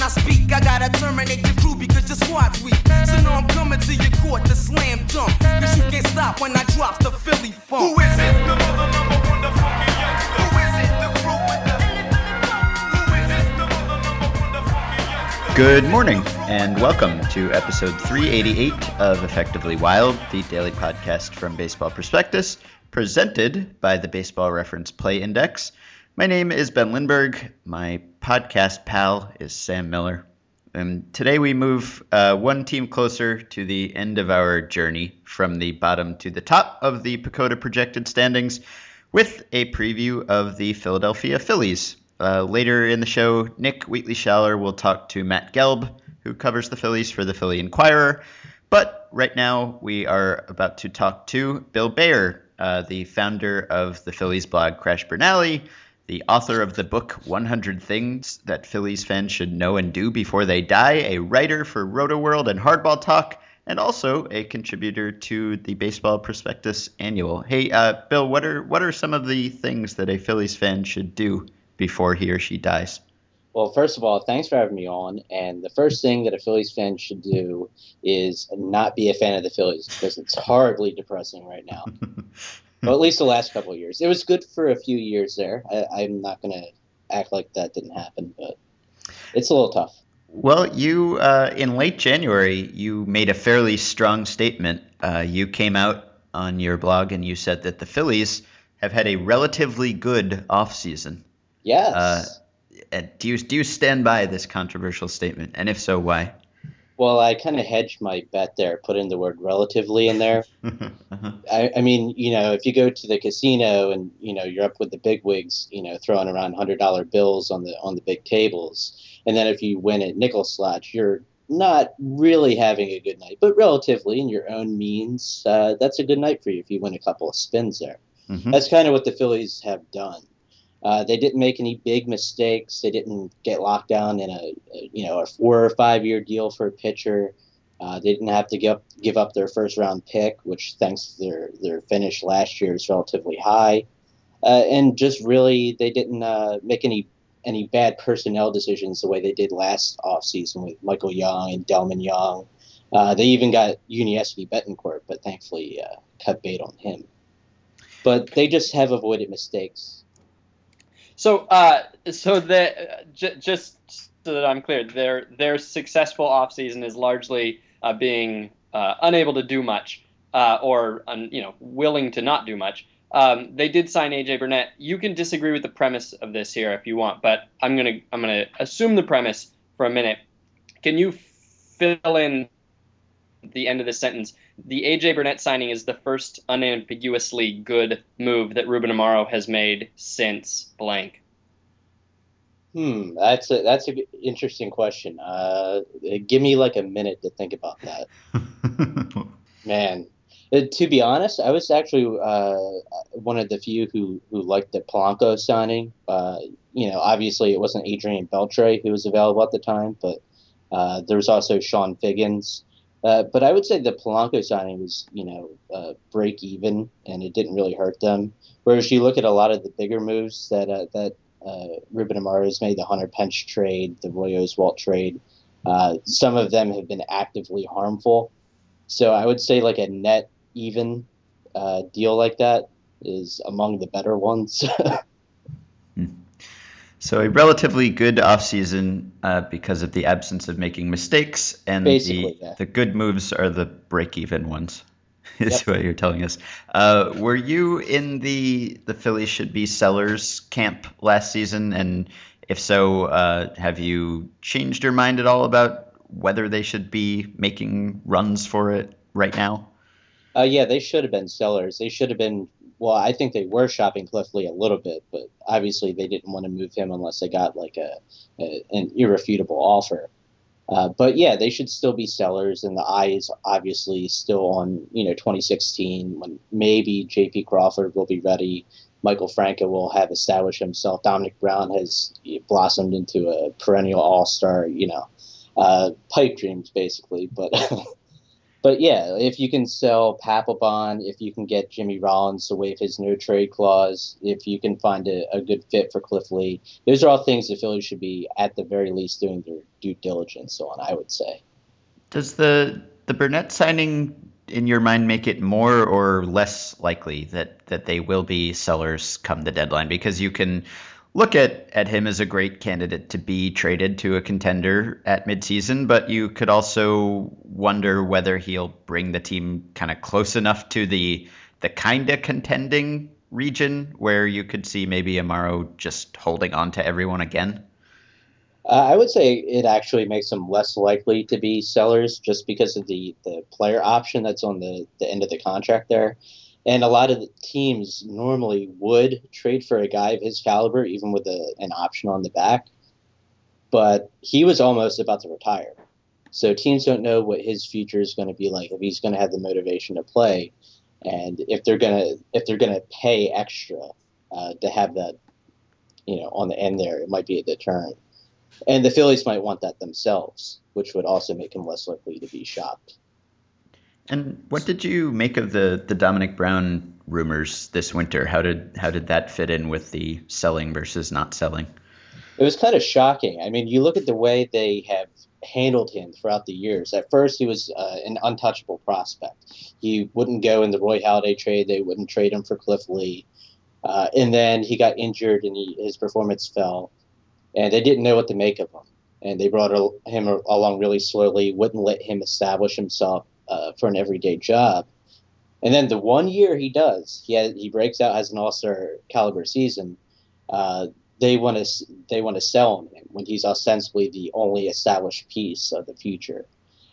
when I speak, I gotta terminate your crew because your squad's weak. So now I'm coming to your court to slam dunk. Cause you can't stop when I drop the Philly funk. Who is it? The mother number one, the funky youngster. Who is it? The crew with the. Who is it? The mother number one, the funky youngster. Good morning, and welcome to episode 388 of Effectively Wild, the daily podcast from Baseball Prospectus, presented by the Baseball Reference Play Index. My name is Ben Lindbergh. My podcast pal is Sam Miller. And today we move uh, one team closer to the end of our journey from the bottom to the top of the PECOTA projected standings with a preview of the Philadelphia Phillies. Uh, later in the show, Nick Wheatley Schaller will talk to Matt Gelb, who covers the Phillies for the Philly Inquirer. But right now, we are about to talk to Bill Baer, uh, the founder of the Phillies blog Crashburn Alley, the author of the book 100 Things That Phillies Fans Should Know and Do Before They Die, a writer for Rotoworld and Hardball Talk, and also a contributor to the Baseball Prospectus Annual. Hey, uh, Bill, what are what are some of the things that a Phillies fan should do before he or she dies? Well, first of all, thanks for having me on. And the first thing that a Phillies fan should do is not be a fan of the Phillies because it's horribly depressing right now. well, at least the last couple of years. It was good for a few years there. I, I'm not going to act like that didn't happen, but it's a little tough. Well, you uh, in late January, you made a fairly strong statement. Uh, you came out on your blog and you said that the Phillies have had a relatively good offseason. Yes. Uh, do you do you stand by this controversial statement? And if so, why? Well, I kind of hedged my bet there, put in the word relatively in there. uh-huh. I, I mean, you know, if you go to the casino and you know you're up with the big wigs, you know, throwing around hundred dollar bills on the on the big tables, and then if you win at nickel slots, you're not really having a good night, but relatively in your own means, uh, that's a good night for you if you win a couple of spins there. Mhm. That's kind of what the Phillies have done. Uh, they didn't make any big mistakes. They didn't get locked down in a, you know a four or five year deal for a pitcher. Uh, they didn't have to give up, give up their first round pick, which thanks to their their finish last year is relatively high, uh, and just really they didn't uh, make any any bad personnel decisions the way they did last offseason with Michael Young and Delmon Young. Uh, they even got Yuniesky Betancourt, but thankfully uh, cut bait on him. But they just have avoided mistakes. So, uh, so the j- just so that I'm clear, their their successful offseason is largely uh, being uh, unable to do much, uh, or un, you know, willing to not do much. Um, they did sign AJ Burnett. You can disagree with the premise of this here if you want, but I'm gonna I'm gonna assume the premise for a minute. Can you fill in the end of the sentence? The AJ Burnett signing is the first unambiguously good move that Ruben Amaro has made since blank. Hmm, that's a that's a g- interesting question. Uh, give me like a minute to think about that. Man, Uh, to be honest, I was actually uh, one of the few who who liked the Polanco signing. Uh, you know, obviously it wasn't Adrian Beltre who was available at the time, but uh, there was also Chone Figgins. Uh, but I would say the Polanco signing was, you know, uh, break even, and it didn't really hurt them. Whereas you look at a lot of the bigger moves that uh, that uh, Ruben Amaro has made, the Hunter Pence trade, the Roy Oswalt trade, uh, some of them have been actively harmful. So I would say like a net even deal like that is among the better ones. so a relatively good offseason uh, because of the absence of making mistakes, and Basically, the yeah. the good moves are the break-even ones. Is Yep. what you're telling us. Uh, were you in the the Phillies should be sellers camp last season? And if so, uh, have you changed your mind at all about whether they should be making runs for it right now? Uh, yeah, they should have been sellers. They should have been. Well, I think they were shopping Cliff Lee a little bit, but obviously they didn't want to move him unless they got like a, a an irrefutable offer. Uh, but yeah, they should still be sellers, and the eye is obviously still on you know 2016 when maybe J.P. Crawford will be ready. Maikel Franco will have established himself. Domonic Brown has blossomed into a perennial All Star. You know, uh, pipe dreams basically, but. but yeah, if you can sell Papelbon, if you can get Jimmy Rollins to waive his no trade clause, if you can find a, a, good fit for Cliff Lee, those are all things the Phillies should be at the very least doing their due diligence on. I would say. Does the the Burnett signing, in your mind, make it more or less likely that that they will be sellers come the deadline? Because you can look at, at him as a great candidate to be traded to a contender at midseason, but you could also wonder whether he'll bring the team kind of close enough to the the kind of contending region where you could see maybe Amaro just holding on to everyone again. Uh, I would say it actually makes them less likely to be sellers just because of the, the player option that's on the, the end of the contract there. And a lot of the teams normally would trade for a guy of his caliber, even with a, an option on the back. But he was almost about to retire. So teams don't know what his future is going to be like, if he's going to have the motivation to play, and if they're going to if they're going to pay extra uh, to have that, you know, on the end there, it might be a deterrent. And the Phillies might want that themselves, which would also make him less likely to be shopped. And what did you make of the the Domonic Brown rumors this winter? How did how did that fit in with the selling versus not selling? It was kind of shocking. I mean, you look at the way they have handled him throughout the years. At first, he was uh, an untouchable prospect. He wouldn't go in the Roy Halladay trade. They wouldn't trade him for Cliff Lee. Uh, and then he got injured and he, his performance fell, and they didn't know what to make of him. And they brought him along really slowly, wouldn't let him establish himself uh, for an everyday job. And then the one year he does, he has, he breaks out as an All Star caliber season. Uh, they want to they want to sell him when he's ostensibly the only established piece of the future.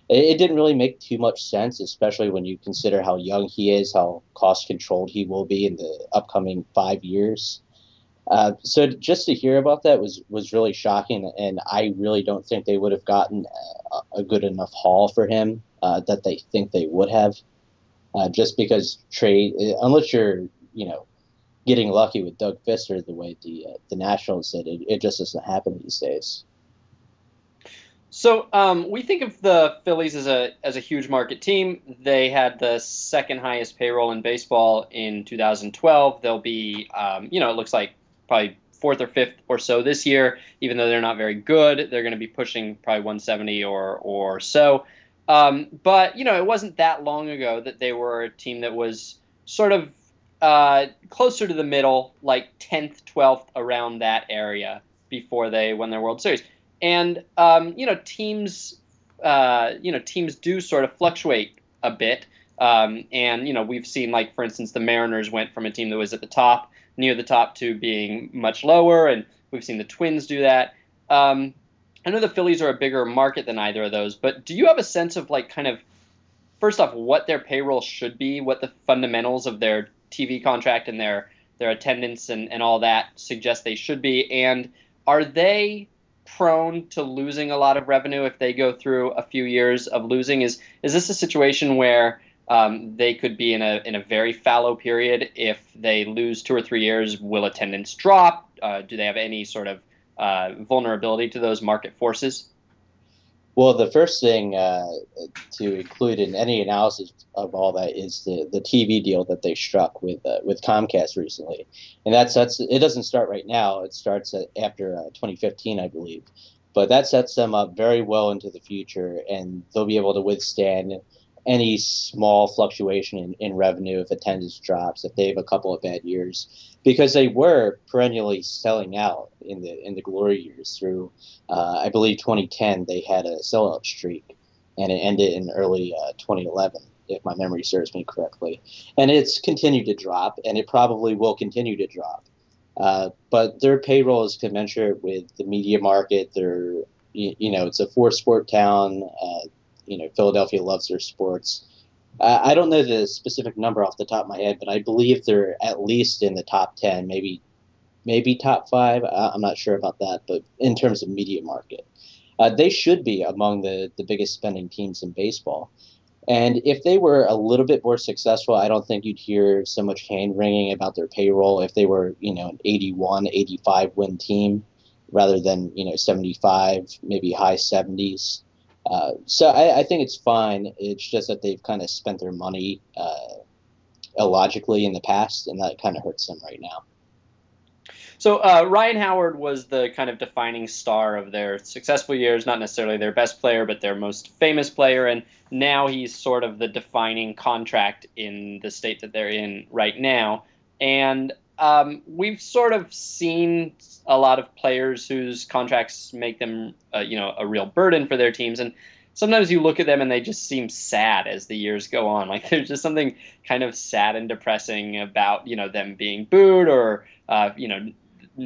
It, it, didn't really make too much sense, especially when you consider how young he is, how cost controlled he will be in the upcoming five years. Uh, so just to hear about that was was really shocking, and I really don't think they would have gotten a, a good enough haul for him uh, that they think they would have. Uh, just because trade, unless you're, you know, getting lucky with Doug Fister the way the uh, the Nationals did, it, it just doesn't happen these days. So um, we think of the Phillies as a as a huge market team. They had the second highest payroll in baseball in 2012. They'll be, um, you know, it looks like probably fourth or fifth or so this year. Even though they're not very good, they're going to be pushing probably 170 or or so. Um, but you know, it wasn't that long ago that they were a team that was sort of uh, closer to the middle, like 10th, 12th, around that area before they won their World Series. And um, you know, teams, uh, you know, teams do sort of fluctuate a bit. Um, and you know, we've seen like, for instance, the Mariners went from a team that was at the top, near the top, to being much lower, and we've seen the Twins do that. Um, I know the Phillies are a bigger market than either of those, but do you have a sense of like kind of first off what their payroll should be, what the fundamentals of their TV contract and their their attendance and, and all that suggest they should be, and are they prone to losing a lot of revenue if they go through a few years of losing? Is is this a situation where um, they could be in a in a very fallow period if they lose two or three years? Will attendance drop? Uh, do they have any sort of uh, vulnerability to those market forces? Well, the first thing uh, to include in any analysis of all that is the, the TV deal that they struck with uh, with Comcast recently, and that's sets it doesn't start right now. It starts after uh, 2015, I believe, but that sets them up very well into the future, and they'll be able to withstand any small fluctuation in, in revenue if attendance drops, if they have a couple of bad years, because they were perennially selling out in the in the glory years. Through, uh, I believe, 2010, they had a sellout streak, and it ended in early uh, 2011, if my memory serves me correctly. And it's continued to drop, and it probably will continue to drop. Uh, but their payroll is commensurate with the media market. They're, you, you know, it's a four-sport town. Uh, you know Philadelphia loves their sports. Uh, I don't know the specific number off the top of my head, but I believe they're at least in the top ten, maybe maybe top five. I'm not sure about that, but in terms of media market, uh, they should be among the the biggest spending teams in baseball. And if they were a little bit more successful, I don't think you'd hear so much hand wringing about their payroll if they were, you know, an 81, 85 win team rather than, you know, 75, maybe high 70s. Uh, so I, I, think it's fine. It's just that they've kind of spent their money uh, illogically in the past, and that kind of hurts them right now. So uh, Ryan Howard was the kind of defining star of their successful years, not necessarily their best player, but their most famous player, and now he's sort of the defining contract in the state that they're in right now. And um, we've sort of seen a lot of players whose contracts make them, uh, you know, a real burden for their teams, and sometimes you look at them and they just seem sad as the years go on. Like there's just something kind of sad and depressing about you know them being booed or uh, you know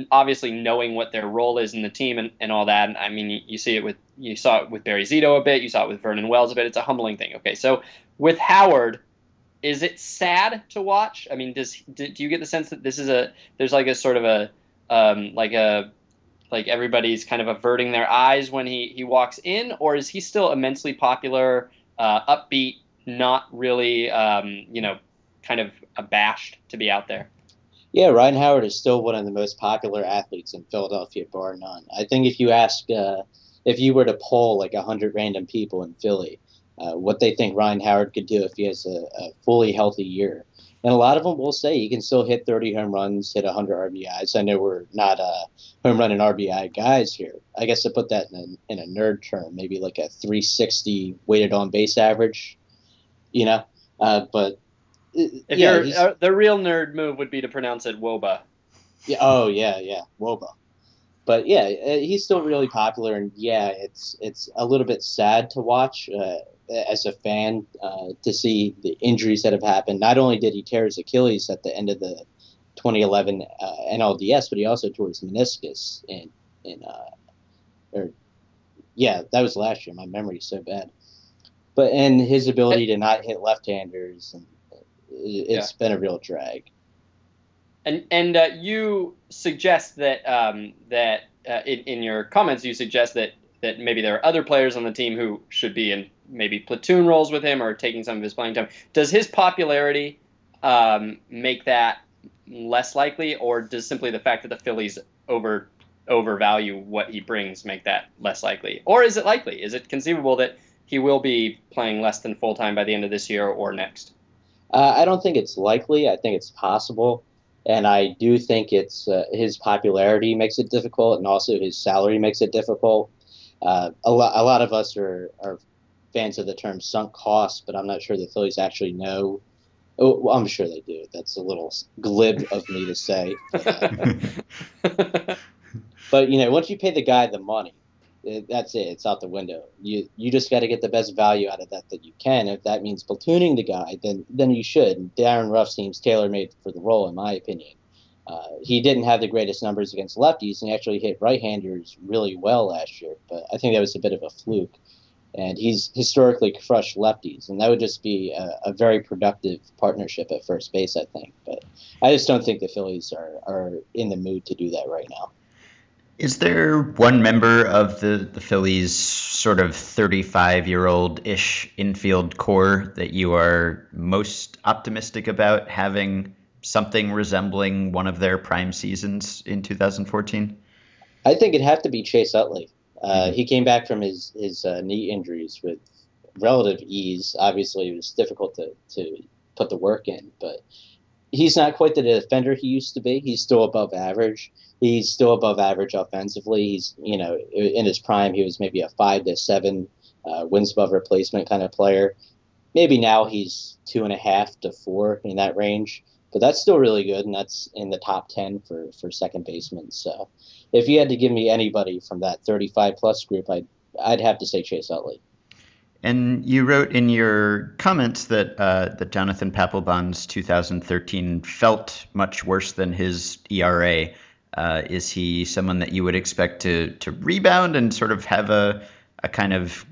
obviously knowing what their role is in the team and, and all that. And I mean, you, you, see it with you saw it with Barry Zito a bit, you saw it with Vernon Wells a bit. It's a humbling thing. Okay, so with Howard, is it sad to watch? I mean, does do, do you get the sense that this is a there's like a sort of a um, like a like everybody's kind of averting their eyes when he he walks in, or is he still immensely popular, uh, upbeat, not really um, you know kind of abashed to be out there? Yeah, Ryan Howard is still one of the most popular athletes in Philadelphia, bar none. I think if you ask, uh, if you were to poll like 100 random people in Philly, uh, what they think Ryan Howard could do if he has a, a, fully healthy year. And a lot of them will say he can still hit 30 home runs, hit 100 RBIs. I know we're not uh, home run and RBI guys here. I guess to put that in a, in a nerd term, maybe like a 360 weighted on base average, you know. Uh, but if yeah, uh, the real nerd move would be to pronounce it wOBA. Yeah. Oh yeah, yeah, wOBA. But yeah, uh, he's still really popular, and yeah, it's it's a little bit sad to watch uh, as a fan uh, to see the injuries that have happened. Not only did he tear his Achilles at the end of the 2011 uh, NLDS, but he also tore his meniscus in in uh, or yeah, that was last year. My memory's so bad. But and his ability to not hit left-handers and it's yeah. been a real drag. And and uh, you suggest that um, that uh, in, in your comments you suggest that that maybe there are other players on the team who should be in maybe platoon roles with him or taking some of his playing time. Does his popularity um, make that less likely, or does simply the fact that the Phillies over overvalue what he brings make that less likely, or is it likely? Is it conceivable that he will be playing less than full time by the end of this year or next? Uh, I don't think it's likely. I think it's possible, and I do think it's uh, his popularity makes it difficult, and also his salary makes it difficult. Uh, a, lot, a lot of us are, are fans of the term sunk cost, but I'm not sure the Phillies actually know. Oh, well, I'm sure they do. That's a little glib of me to say. but you know, once you pay the guy the money, that's it. It's out the window. You you just got to get the best value out of that that you can. If that means platooning the guy, then then you should. Darin Ruf seems tailor made for the role, in my opinion. Uh, he didn't have the greatest numbers against lefties, and he actually hit right-handers really well last year. But I think that was a bit of a fluke. And he's historically crushed lefties, and that would just be a, a very productive partnership at first base, I think. But I just don't think the Phillies are, are in the mood to do that right now. Is there one member of the, the Phillies sort of 35 year old ish infield core that you are most optimistic about having something resembling one of their prime seasons in 2014? I think it'd have to be Chase Utley. Uh, mm-hmm. He came back from his, his uh, knee injuries with relative ease. Obviously, it was difficult to, to put the work in, but he's not quite the defender he used to be. He's still above average he's still above average offensively. He's you know in his prime he was maybe a five to seven uh, wins above replacement kind of player. Maybe now he's two and a half to four in that range, but that's still really good, and that's in the top ten for for second baseman. So if you had to give me anybody from that 35 plus group, I'd I'd have to say Chase Utley. And you wrote in your comments that uh, that Jonathan Papelbon's 2013 felt much worse than his ERA. Uh, is he someone that you would expect to to rebound and sort of have a a kind of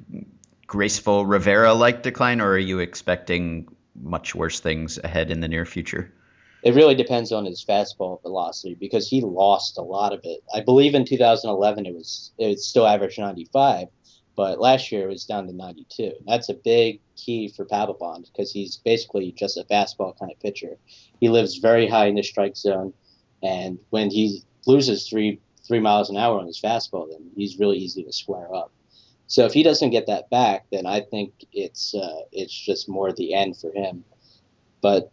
graceful Rivera like decline, or are you expecting much worse things ahead in the near future? It really depends on his fastball velocity because he lost a lot of it. I believe in 2011 it was it still averaged 95, but last year it was down to 92. That's a big key for Papelbon because he's basically just a fastball kind of pitcher. He lives very high in the strike zone, and when he loses three three miles an hour on his fastball, then he's really easy to square up. So if he doesn't get that back, then I think it's uh, it's just more the end for him. But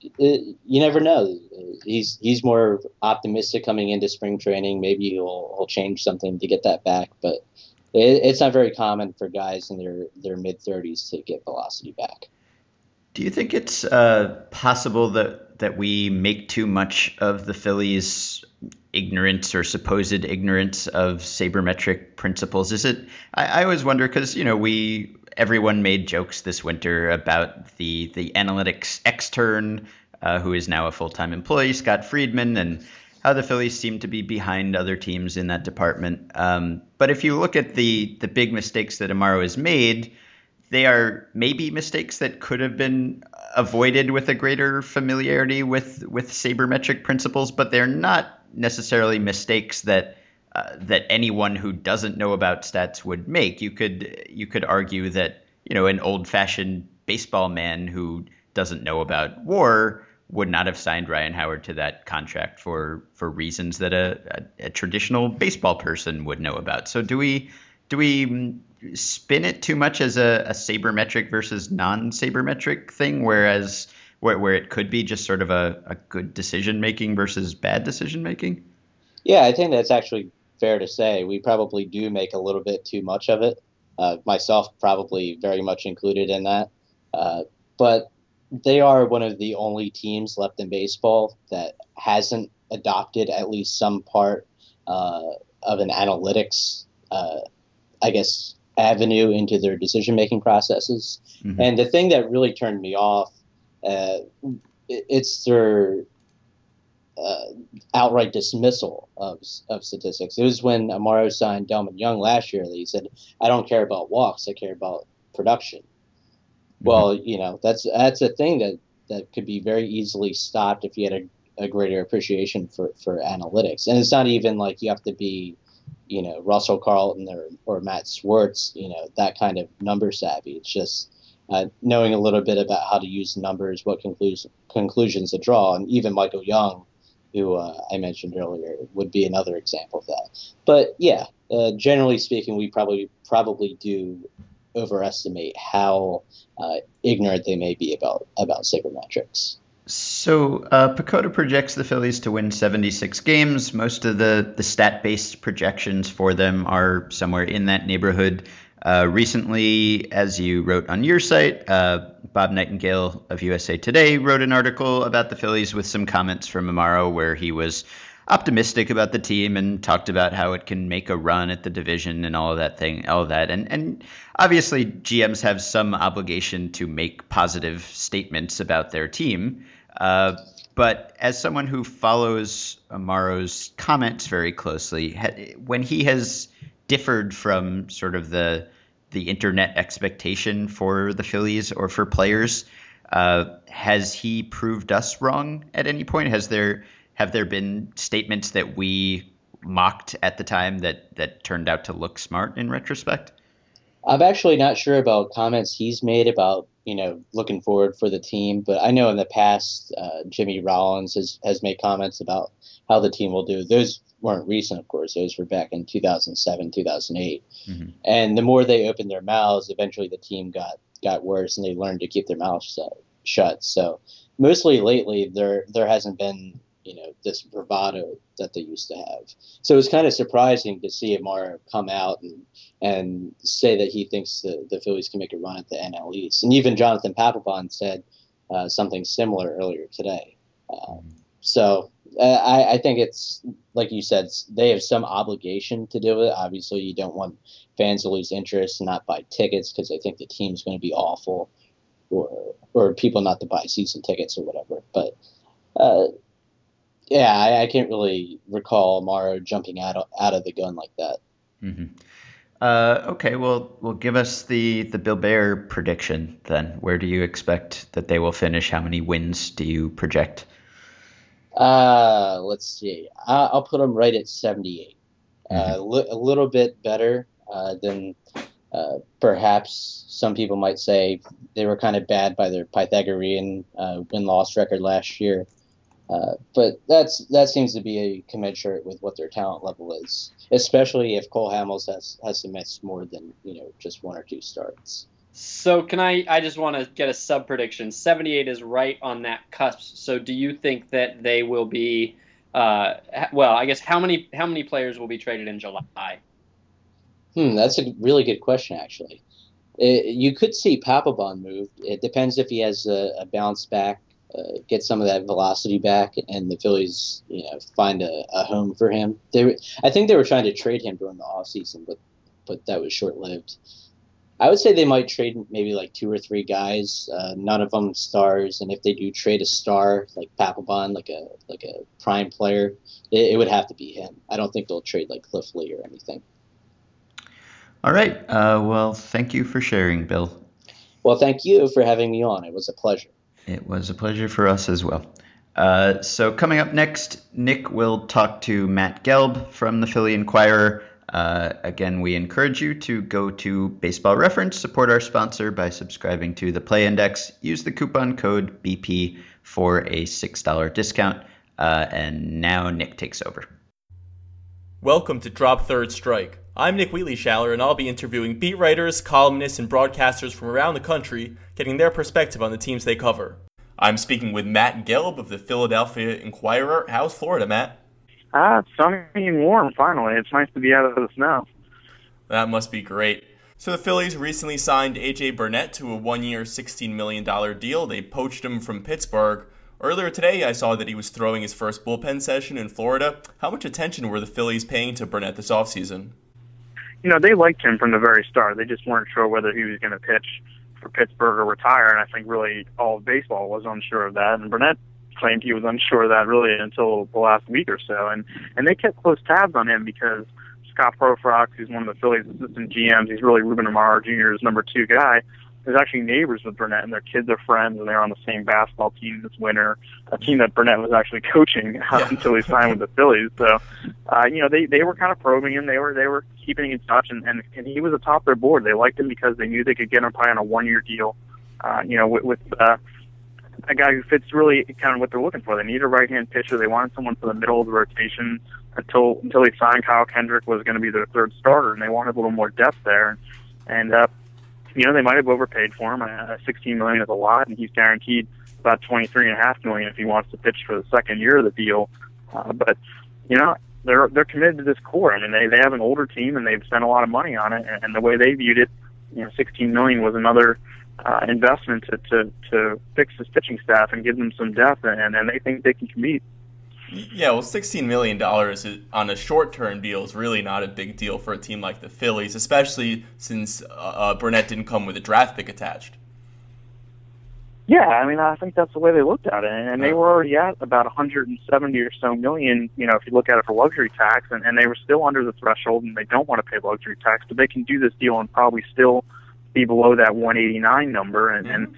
it, you never know. He's he's more optimistic coming into spring training. Maybe he'll he'll change something to get that back, but it, it's not very common for guys in their their mid thirties to get velocity back. Do you think it's uh, possible that that we make too much of the Phillies' ignorance or supposed ignorance of sabermetric principles? Is it? I, I always wonder because you know we everyone made jokes this winter about the the analytics extern, uh, who is now a full time employee, Scott Freedman, and how the Phillies seem to be behind other teams in that department. Um, but if you look at the the big mistakes that Amaro has made, they are maybe mistakes that could have been avoided with a greater familiarity with with sabermetric principles, but they're not necessarily mistakes that uh, that anyone who doesn't know about stats would make. You could you could argue that you know an old-fashioned baseball man who doesn't know about WAR would not have signed Ryan Howard to that contract for for reasons that a, a, a traditional baseball person would know about. So do we do we spin it too much as a, a sabermetric versus non-sabermetric thing, whereas where, where it could be just sort of a, a good decision making versus bad decision making? Yeah, I think that's actually fair to say. We probably do make a little bit too much of it. Uh, myself, probably very much included in that. Uh, but they are one of the only teams left in baseball that hasn't adopted at least some part uh, of an analytics, uh, I guess, avenue into their decision making processes. Mm-hmm. And the thing that really turned me off, uh, it's their uh, outright dismissal of, of statistics. It was when Amaro signed Delmon Young last year that he said, "I don't care about walks, I care about production." Mm-hmm. Well, you know that's that's a thing that that could be very easily stopped if you had a, a greater appreciation for for analytics. And it's not even like you have to be, you know, Russell Carleton or or Matt Swartz, you know, that kind of number savvy. It's just uh, knowing a little bit about how to use numbers, what conclusions conclusions to draw, and even Michael Young who uh, I mentioned earlier, would be another example of that. But yeah, uh, generally speaking, we probably probably do overestimate how uh, ignorant they may be about about sabermetrics. So uh, projects the Phillies to win 76 games. Most of the the stat based projections for them are somewhere in that neighborhood. Uh, recently, as you wrote on your site, uh, Bob Nightingale of USA Today wrote an article about the Phillies with some comments from Amaro where he was optimistic about the team and talked about how it can make a run at the division and all of that thing, all of that. And and obviously GMs have some obligation to make positive statements about their team. Uh, but as someone who follows Amaro's comments very closely, when he has differed from sort of the the internet expectation for the Phillies or for players. Uh, has he proved us wrong at any point? Has there have there been statements that we mocked at the time that that turned out to look smart in retrospect? I'm actually not sure about comments he's made about you know looking forward for the team, but I know in the past uh, Jimmy Rollins has has made comments about how the team will do. Those weren't recent, of course. Those were back in 2007, 2008. Mm-hmm. And the more they opened their mouths, eventually the team got got worse, and they learned to keep their mouths shut. So mostly lately, there there hasn't been you know this bravado that they used to have. So it's kind of surprising to see Amaro come out and and say that he thinks the, the Phillies can make a run at the NL East. And even Jonathan Papelbon said uh, something similar earlier today. Um, so uh, I, I, think it's like you said, they have some obligation to do it. Obviously, you don't want fans to lose interest and not buy tickets because they think the team's going to be awful, or or people not to buy season tickets or whatever. But uh, yeah, I, I, can't really recall Amaro jumping out of, out of the gun like that. Mm-hmm. Uh, okay, well, well, give us the the Bill Baer prediction then. Where do you expect that they will finish? How many wins do you project? Uh, let's see. I'll put them right at 78. Uh, mm-hmm. Uh, li- a little bit better uh, than uh, perhaps some people might say they were kind of bad by their Pythagorean uh, win loss record last year. Uh, but that's that seems to be a commensurate with what their talent level is, especially if Cole Hamels has has to miss more than you know just one or two starts. So can I? I just want to get a sub prediction. Seventy-eight is right on that cusp. So do you think that they will be? Uh, well, I guess how many how many players will be traded in July? Hmm, that's a really good question, actually. It, you could see Papelbon moved. It depends if he has a, a bounce back uh, get some of that velocity back, and the Phillies, you know, find a, a home for him. They, I think they were trying to trade him during the offseason, but but that was short lived. I would say they might trade maybe like two or three guys, uh, none of them stars, and if they do trade a star like Papelbon, like a like a prime player, it, it would have to be him. I don't think they'll trade like Cliff Lee or anything. All right. Uh, well, thank you for sharing, Bill. Well, thank you for having me on. It was a pleasure. It was a pleasure for us as well. Uh, so, coming up next, Nick will talk to Matt Gelb from the Philly Inquirer. Uh, again, we encourage you to go to Baseball Reference, support our sponsor by subscribing to the Play Index. Use the coupon code BP for a $6 discount. Uh, and now Nick takes over. Welcome to Drop Third Strike. I'm Nick Wheatley-Schaller, and I'll be interviewing beat writers, columnists, and broadcasters from around the country, getting their perspective on the teams they cover. I'm speaking with Matt Gelb of the Philadelphia Inquirer. How's Florida, Matt? Ah, it's sunny and warm, finally. It's nice to be out of the snow. That must be great. So the Phillies recently signed A.J. Burnett to a one-year, $16 million deal. They poached him from Pittsburgh. Earlier today, I saw that he was throwing his first bullpen session in Florida. How much attention were the Phillies paying to Burnett this offseason? You know, they liked him from the very start. They just weren't sure whether he was going to pitch for Pittsburgh or retire, and I think really all of baseball was unsure of that. And Burnett claimed he was unsure of that really until the last week or so, and and they kept close tabs on him because Scott Proefrock, who's one of the Phillies' assistant GMs, he's really Ruben Amaro Jr.'s number two guy is actually neighbors with Burnett, and their kids are friends, and they're on the same basketball team this winter. A team that Burnett was actually coaching yeah. until he signed with the Phillies. So, uh, you know, they they were kind of probing him. They were they were keeping in touch, and and, and he was atop their board. They liked him because they knew they could get him probably on a one year deal. Uh, you know, with, with uh, a guy who fits really kind of what they're looking for. They need a right hand pitcher. They wanted someone for the middle of the rotation until until they signed Kyle Kendrick was going to be their third starter, and they wanted a little more depth there. And uh, you know, they might have overpaid for him. Uh, 16 million is a lot, and he's guaranteed about 23 and a half million if he wants to pitch for the second year of the deal. Uh, but you know, they're they're committed to this core. I mean, they they have an older team and they've spent a lot of money on it, and, and the way they viewed it, you know, 16 million was another uh, investment to, to to fix this pitching staff and give them some depth, and and they think they can compete. Yeah, well, $16 million on a short term deal is really not a big deal for a team like the Phillies, especially since uh, uh, Burnett didn't come with a draft pick attached. Yeah, I mean, I think that's the way they looked at it, and they were already at about 170 or so million. You know, if you look at it for luxury tax, and, and they were still under the threshold, and they don't want to pay luxury tax, but they can do this deal and probably still be below that 189 number, and, mm-hmm. and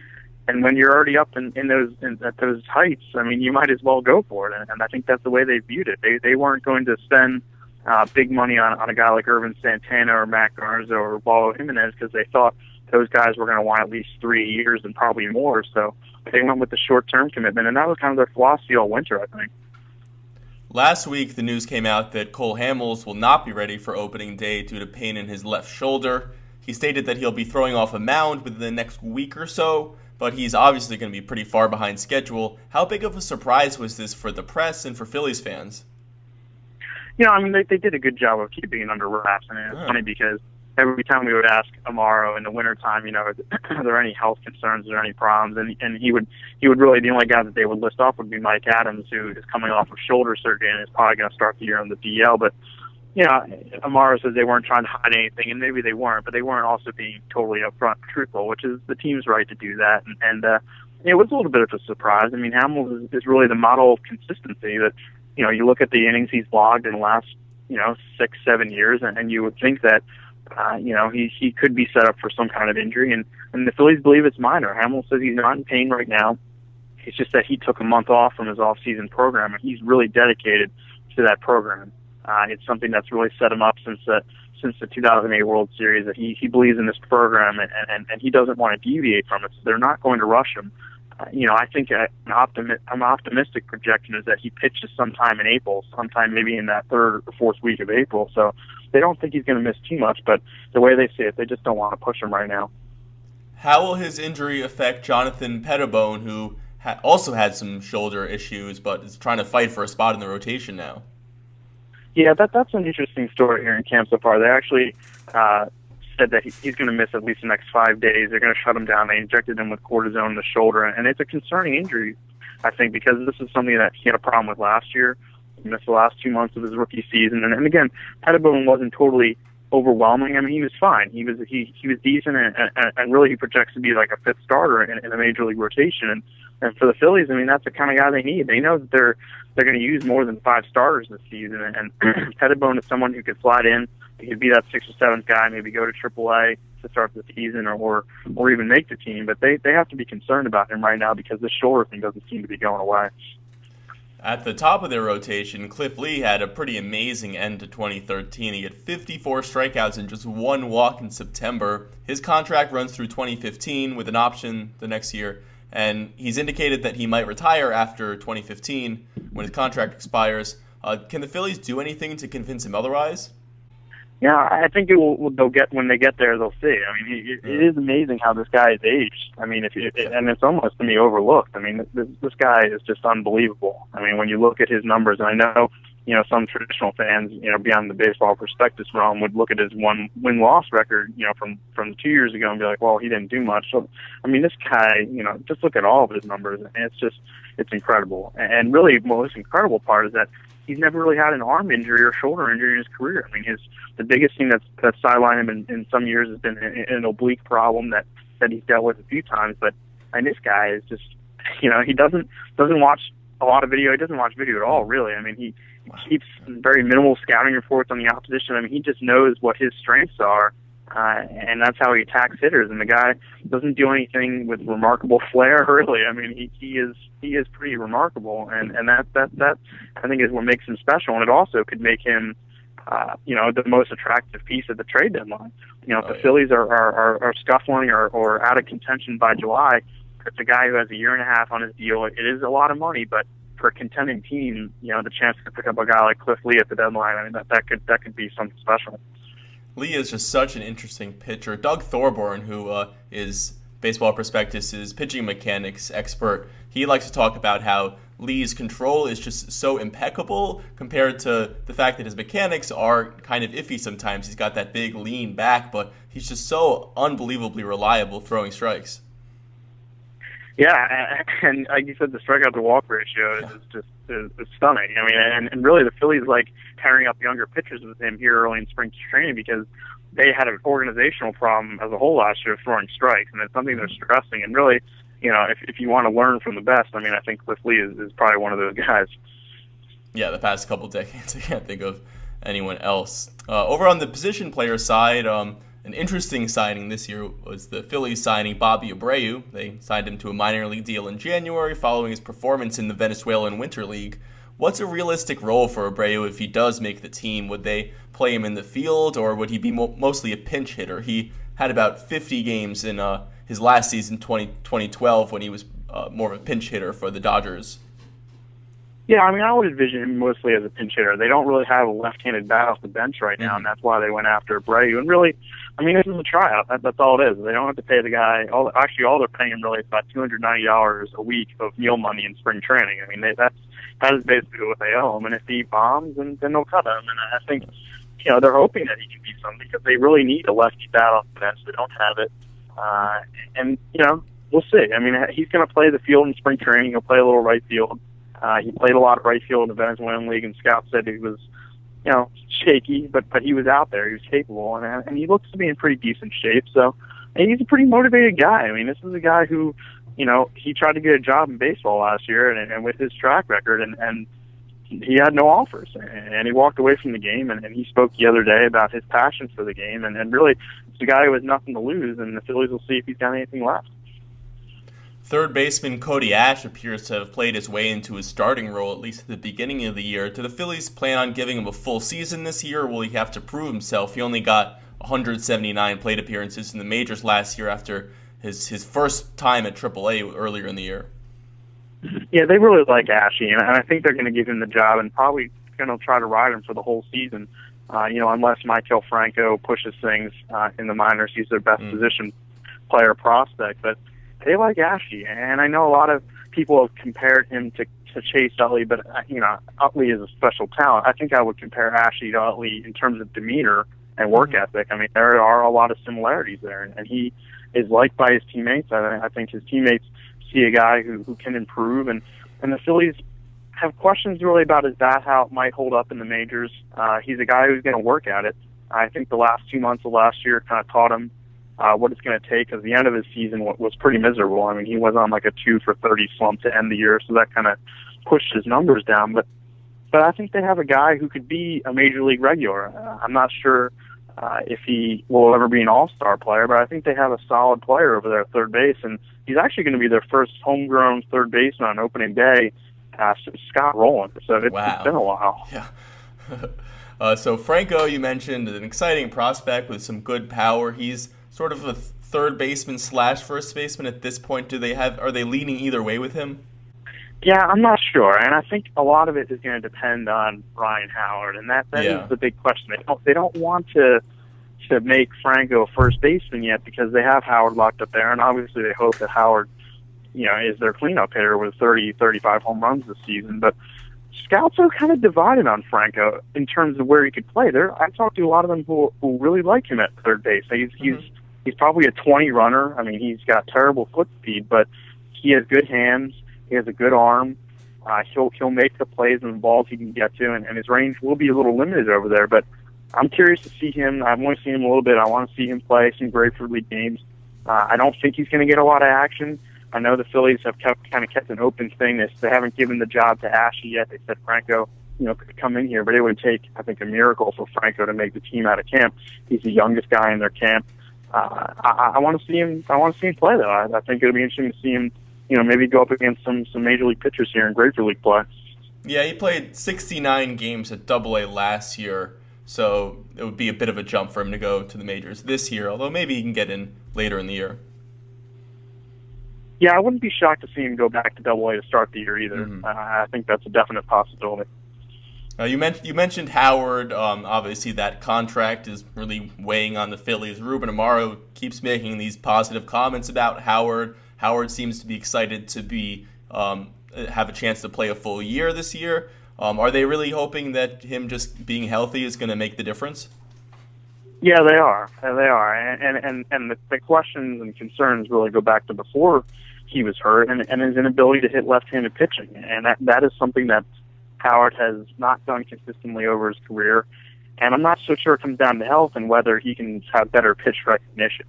and when you're already up in, in those in, at those heights, I mean, you might as well go for it. And, and I think that's the way they viewed it. They they weren't going to spend uh, big money on on a guy like Ervin Santana or Matt Garza or Ubaldo Jimenez because they thought those guys were going to want at least three years and probably more. So they went with the short term commitment, and that was kind of their philosophy all winter, I think. Last week, the news came out that Cole Hamels will not be ready for opening day due to pain in his left shoulder. He stated that he'll be throwing off a mound within the next week or so but he's obviously going to be pretty far behind schedule. How big of a surprise was this for the press and for Phillies fans? You know, I mean, they, they did a good job of keeping it under wraps, and it's funny because every time we would ask Amaro in the wintertime, you know, are there any health concerns, are there any problems, and and he would he would really the only guy that they would list off would be Mike Adams, who is coming off of shoulder surgery and is probably going to start the year on the DL, but you know, Amaro says they weren't trying to hide anything, and maybe they weren't, but they weren't also being totally upfront truthful, which is the team's right to do that. And, and uh, it was a little bit of a surprise. I mean, Hamels is, is really the model of consistency that, you know, you look at the innings he's logged in the last, you know, six, seven years, and, and you would think that, uh, you know, he he could be set up for some kind of injury, and and the Phillies believe it's minor. Hamels says he's not in pain right now. It's just that he took a month off from his off-season program, and he's really dedicated to that program. Uh, it's something that's really set him up since the since the 2008 World Series that he he believes in this program and and and he doesn't want to deviate from it. So they're not going to rush him. you know, I think an optimi- an optimistic projection is that he pitches sometime in April, sometime maybe in that third or fourth week of April. So they don't think he's going to miss too much, but the way they see it, they just don't want to push him right now. How will his injury affect Jonathan Pettibone, who ha- also had some shoulder issues, but is trying to fight for a spot in the rotation now? Yeah, that that's an interesting story here in camp so far. They actually uh, said that he, he's going to miss at least the next five days. They're going to shut him down. They injected him with cortisone in the shoulder, and it's a concerning injury, I think, because this is something that he had a problem with last year. He missed the last two months of his rookie season, and, and again, Pettibone wasn't totally overwhelming. I mean, he was fine. He was he he was decent, and, and, and really he projects to be like a fifth starter in, in a major league rotation. And and for the Phillies, I mean, that's the kind of guy they need. They know that they're they're going to use more than five starters this season, and Pettibone is someone who could slide in. He could be that sixth or seventh guy, maybe go to AAA to start the season, or or, or even make the team. But they they have to be concerned about him right now because this shoulder thing doesn't seem to be going away. At the top of their rotation, Cliff Lee had a pretty amazing end to 2013. He had 54 strikeouts and just one walk in September. His contract runs through 2015 with an option the next year, and he's indicated that he might retire after 2015 when his contract expires. Uh, can the Phillies do anything to convince him otherwise? Yeah, I think it will. They'll get when they get there. They'll see. I mean, it, it is amazing how this guy is aged. I mean, if you, and it's almost to me overlooked. I mean, this this guy is just unbelievable. I mean, when you look at his numbers, and I know, you know, some traditional fans, you know, beyond the baseball prospectus realm, would look at his one win loss record, you know, from from two years ago and be like, well, he didn't do much. So, I mean, this guy, you know, just look at all of his numbers, and it's just it's incredible. And really, most incredible part is that he's never really had an arm injury or shoulder injury in his career. I mean, his the biggest thing that's that's sidelined him in, in some years has been an, an oblique problem that that he's dealt with a few times. But and this guy is just, you know, he doesn't doesn't watch a lot of video. He doesn't watch video at all, really. I mean, he, he keeps very minimal scouting reports on the opposition. I mean, he just knows what his strengths are. Uh, and that's how he attacks hitters. And the guy doesn't do anything with remarkable flair, really. I mean, he, he is he is pretty remarkable, and and that that that I think is what makes him special. And it also could make him uh, you know, the most attractive piece at the trade deadline. You know, if Oh, the yeah. Phillies are, are, are, are scuffling or, or out of contention by July, it's a guy who has a year and a half on his deal. It is a lot of money, but for a contending team, you know, the chance to pick up a guy like Cliff Lee at the deadline, I mean, that, that could that could be something special. Lee is just such an interesting pitcher. Doug Thorburn, who uh, is Baseball Prospectus's pitching mechanics expert, he likes to talk about how Lee's control is just so impeccable compared to the fact that his mechanics are kind of iffy sometimes. He's got that big lean back, but he's just so unbelievably reliable throwing strikes. Yeah, and, and like you said, the strikeout to walk ratio is just is, is stunning. I mean, and, and really the Phillies like pairing up younger pitchers with him here early in spring training because they had an organizational problem as a whole last year of throwing strikes, and it's something they're stressing. And really, you know, if if you want to learn from the best, I mean, I think Cliff Lee is, is probably one of those guys. yeah, the past couple decades. I can't think of anyone else. Uh, over on the position player side, um, an interesting signing this year was the Phillies signing Bobby Abreu. They signed him to a minor league deal in January following his performance in the Venezuelan Winter League. What's a realistic role for Abreu if he does make the team? Would they play him in the field or would he be mo- mostly a pinch hitter? He had about 50 games in uh, his last season, 20, 2012, when he was uh, more of a pinch hitter for the Dodgers. Yeah, I mean, I would envision him mostly as a pinch hitter. They don't really have a left-handed bat off the bench right now, and that's why they went after Abreu. And really, I mean, this is a tryout. That, that's all it is. They don't have to pay the guy. All actually, all they're paying really is about two hundred ninety dollars a week of meal money in spring training. I mean, they, that's that is basically what they owe him. And if he bombs, then then they'll cut him. And I think, you know, they're hoping that he can be something because they really need a lefty bat off the bench. They don't have it, uh, and you know, we'll see. I mean, he's going to play the field in spring training. He'll play a little right field. Uh, he played a lot of right field in the Venezuelan League, and scouts said he was, you know, shaky, but but he was out there. He was capable, and uh, and he looks to be in pretty decent shape. So, and he's a pretty motivated guy. I mean, this is a guy who, you know, he tried to get a job in baseball last year, and and with his track record, and and he had no offers, and he walked away from the game. And, and he spoke the other day about his passion for the game, and and really, it's a guy who has nothing to lose, and the Phillies will see if he's got anything left. Third baseman Cody Asche appears to have played his way into his starting role, at least at the beginning of the year. Do the Phillies plan on giving him a full season this year, or will he have to prove himself? He only got 179 plate appearances in the majors last year after his his first time at AAA earlier in the year. Yeah, they really like Asche, and I think they're going to give him the job and probably going to try to ride him for the whole season. Uh, you know, unless Maikel Franco pushes things uh, in the minors, he's their best mm. position player prospect. But they like Asche, and I know a lot of people have compared him to to Chase Utley, but uh, you know, Utley is a special talent. I think I would compare Asche to Utley in terms of demeanor and work mm-hmm. ethic. I mean, there are a lot of similarities there, and, and he is liked by his teammates. I, I think his teammates see a guy who who can improve, and and the Phillies have questions really about his bat, how it might hold up in the majors. Uh, he's a guy who's going to work at it. I think the last two months of last year kind of taught him uh, what it's going to take because the end of his season was pretty miserable. I mean, he was on like a two for 30 slump to end the year, so that kind of pushed his numbers down. But but I think they have a guy who could be a major league regular. Uh, I'm not sure uh, if he will ever be an all-star player, but I think they have a solid player over there at third base, and he's actually going to be their first homegrown third baseman on opening day. Uh, Scott Rolen. So it's, wow. it's been a while. Yeah. uh, so Franco, you mentioned an exciting prospect with some good power. He's sort of a third baseman slash first baseman at this point. Do they have? Are they leaning either way with him? Yeah, I'm not sure, and I think a lot of it is going to depend on Ryan Howard, and that that yeah. is the big question. They don't they don't want to to make Franco a first baseman yet because they have Howard locked up there, and obviously they hope that Howard, you know, is their cleanup hitter with 30, 35 home runs this season. But scouts are kind of divided on Franco in terms of where he could play. There, I talked to a lot of them who who really like him at third base. He's mm-hmm. he's he's probably a 20 runner. I mean, he's got terrible foot speed, but he has good hands he has a good arm. Uh, he'll he'll make the plays and the balls he can get to, and, and his range will be a little limited over there. But I'm curious to see him. I've only seen him a little bit. I want to see him play some Grapefruit League games. Uh, I don't think he's going to get a lot of action. I know the Phillies have kept kind of kept an open thing. They, they haven't given the job to Asche yet. They said Franco, you know, could come in here, but it would take, I think, a miracle for Franco to make the team out of camp. He's the youngest guy in their camp. Uh, I, I want to see him. I want to see him play, though. I, I think it'll be interesting to see him you know, maybe go up against some some major league pitchers here in Grapefruit League play. Yeah, he played 69 games at Double A last year, so it would be a bit of a jump for him to go to the majors this year. Although maybe he can get in later in the year. Yeah, I wouldn't be shocked to see him go back to Double A to start the year either. Mm-hmm. Uh, I think that's a definite possibility. Uh, you, mentioned you mentioned Howard. Um, obviously, that contract is really weighing on the Phillies. Ruben Amaro keeps making these positive comments about Howard. Howard seems to be excited to be um, have a chance to play a full year this year. Um, are they really hoping that him just being healthy is going to make the difference? Yeah, they are. They are, and and and, and the, the questions and concerns really go back to before he was hurt, and, and his inability to hit left-handed pitching, and that that is something that Howard has not done consistently over his career. And I'm not so sure it comes down to health and whether he can have better pitch recognition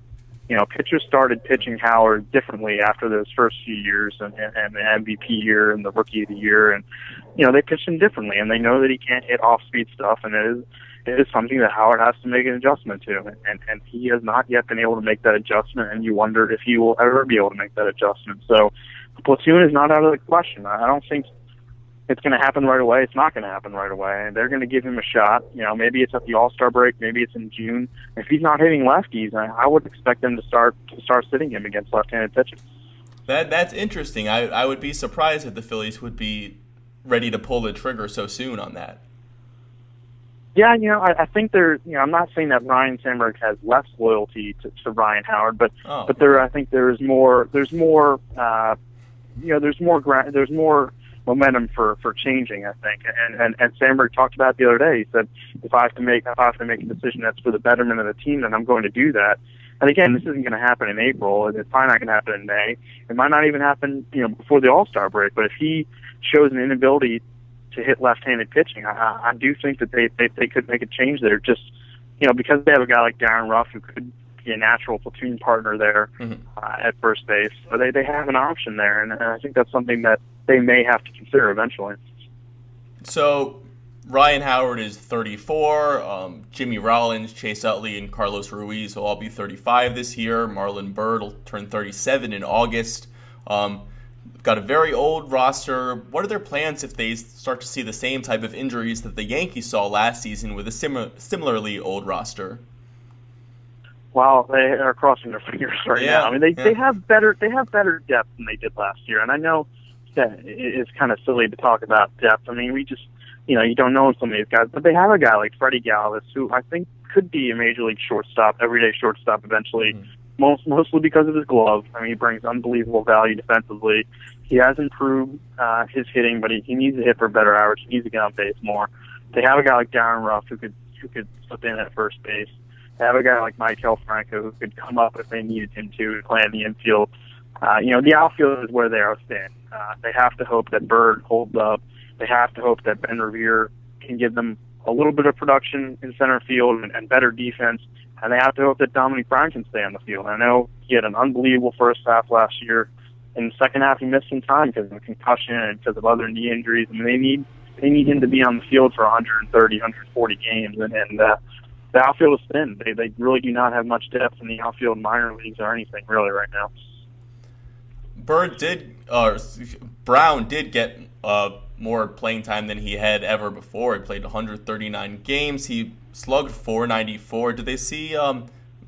you know, pitchers started pitching Howard differently after those first few years and, and, and the MVP year and the rookie of the year. And, you know, they pitched him differently and they know that he can't hit off speed stuff and it is, it is something that Howard has to make an adjustment to. And, and he has not yet been able to make that adjustment and you wonder if he will ever be able to make that adjustment. So the platoon is not out of the question. I don't think it's going to happen right away. It's not going to happen right away. They're going to give him a shot. You know, maybe it's at the All Star break, maybe it's in June. If he's not hitting lefties, I, I would expect them to start to start sitting him against left-handed pitching. That that's interesting. I I would be surprised if the Phillies would be ready to pull the trigger so soon on that. Yeah, you know, I, I think they're. You know, I'm not saying that Ryne Sandberg has less loyalty to, to Ryan Howard, but oh. but there, I think there is more. There's more. Uh, you know, there's more. Gra- there's more momentum for for changing. I think, and and and Sandberg talked about the other day. He said, if I have to make if I have to make a decision that's for the betterment of the team, then I'm going to do that. And again, this isn't going to happen in April. It's probably not going to happen in May. It might not even happen, you know, before the All Star break. But if he shows an inability to hit left-handed pitching, I, I do think that they, they they could make a change there. Just you know, because they have a guy like Darin Ruf who could be a natural platoon partner there mm-hmm. uh, at first base. So they they have an option there, and, and I think that's something that they may have to consider eventually. So Ryan Howard is 34. Um, Jimmy Rollins, Chase Utley, and Carlos Ruiz will all be 35 this year. Marlon Byrd will turn 37 in August. Um, got a very old roster. What are their plans if they start to see the same type of injuries that the Yankees saw last season with a similar, similarly old roster? While they are crossing their fingers right Yeah, now. I mean, they yeah. they have better they have better depth than they did last year, and I know that it's kind of silly to talk about depth. I mean, we just you know you don't know some of these guys, but they have a guy like Freddie Galvis who I think could be a major league shortstop, everyday shortstop eventually. Mhm. Most mostly because of his glove. I mean, he brings unbelievable value defensively. He has improved uh, his hitting, but he, he needs to hit for a better average. He needs to get on base more. They have a guy like Darin Ruf who could who could slip in at first base. Have a guy like Maikel Franco who could come up if they needed him to and play in the infield. Uh, you know, the outfield is where they are thin. Uh, they have to hope that Byrd holds up. They have to hope that Ben Revere can give them a little bit of production in center field and, and better defense. And they have to hope that Domonic Brown can stay on the field. I know he had an unbelievable first half last year. In the second half, he missed some time because of concussion and because of other knee injuries. I mean, they need they need him to be on the field for 130, 140 games, and, and uh, the outfield is thin. They they really do not have much depth in the outfield minor leagues or anything really right now. Byrd did, uh, Brown did get uh, more playing time than he had ever before. He played 139 games. He slugged 494. Do they see um,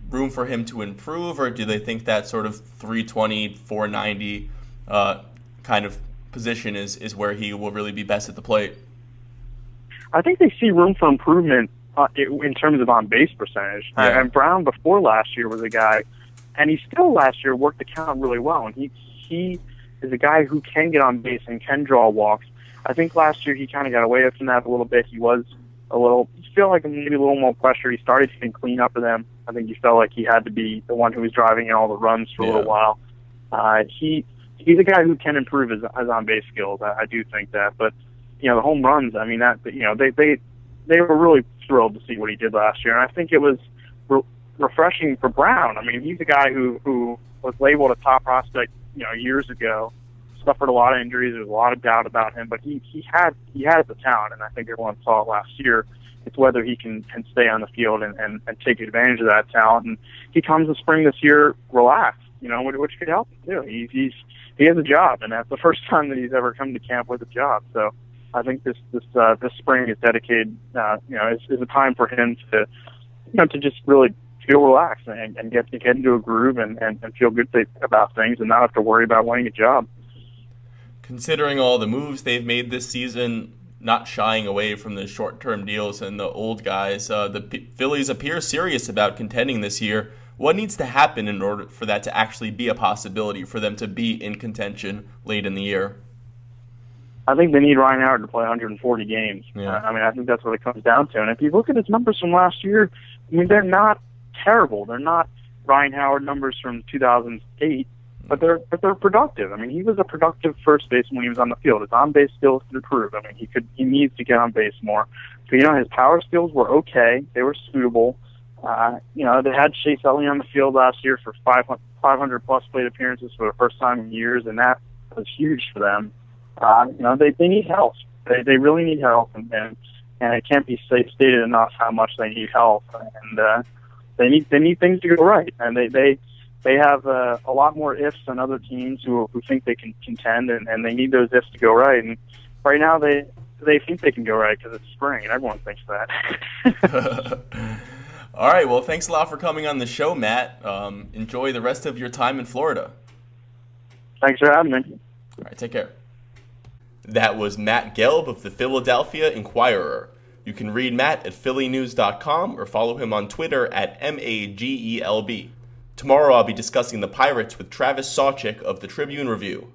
room for him to improve, or do they think that sort of 320, 490 uh, kind of position is, is where he will really be best at the plate? I think they see room for improvement uh, in terms of on base percentage. Yeah. And Brown before last year was a guy, and he still last year worked the count really well. And he he is a guy who can get on base and can draw walks. I think last year he kind of got away from that a little bit. He was a little, feel like maybe a little more pressure. He started to clean up for them. I think he felt like he had to be the one who was driving in all the runs for a little while. Uh, he he's a guy who can improve his, his on base skills. I, I do think that, but you know the home runs. I mean that you know they they they were really thrilled to see what he did last year, and I think it was re- refreshing for Brown. I mean he's a guy who who was labeled a top prospect you know years ago. Suffered a lot of injuries. There was a lot of doubt about him, but he he had he had the talent, and I think everyone saw it last year. It's whether he can can stay on the field and and, and take advantage of that talent. And he comes to spring this year relaxed, you know, which, which could help him too. He's he's he has a job, and that's the first time that he's ever come to camp with a job. So I think this this uh, this spring is dedicated, uh, you know, is, is a time for him to, you know, to just really feel relaxed and, and get get into a groove and, and, and feel good about things and not have to worry about winning a job. Considering all the moves they've made this season, not shying away from the short-term deals and the old guys, uh, the P- Phillies appear serious about contending this year. What needs to happen in order for that to actually be a possibility for them to be in contention late in the year? I think they need Ryan Howard to play 140 games. Yeah. I mean, I think that's what it comes down to. And if you look at his numbers from last year, I mean, they're not terrible. They're not Ryan Howard numbers from 2008, but they're but they're productive. I mean, he was a productive first baseman when he was on the field. His on base skills could improve. I mean, he could he needs to get on base more. But you know, his power skills were okay. They were suitable. Uh, you know, they had Chase Utley on the field last year for 500, 500 plus plate appearances for the first time in years, and that was huge for them. Uh, you know, they they need help. They they really need help, and and, and it can't be stated enough how much they need help, and uh, they need they need things to go right, and they they they have uh, a lot more ifs than other teams who who think they can contend, and, and they need those ifs to go right. And right now they they think they can go right because it's spring, and everyone thinks that. all right. Well, thanks a lot for coming on the show, Matt. Um, enjoy the rest of your time in Florida. Thanks for having me. All right, take care. That was Matt Gelb of the Philadelphia Inquirer. You can read Matt at phillynews.com or follow him on Twitter at M-A-G-E-L-B. Tomorrow I'll be discussing the Pirates with Travis Sawchik of the Tribune Review.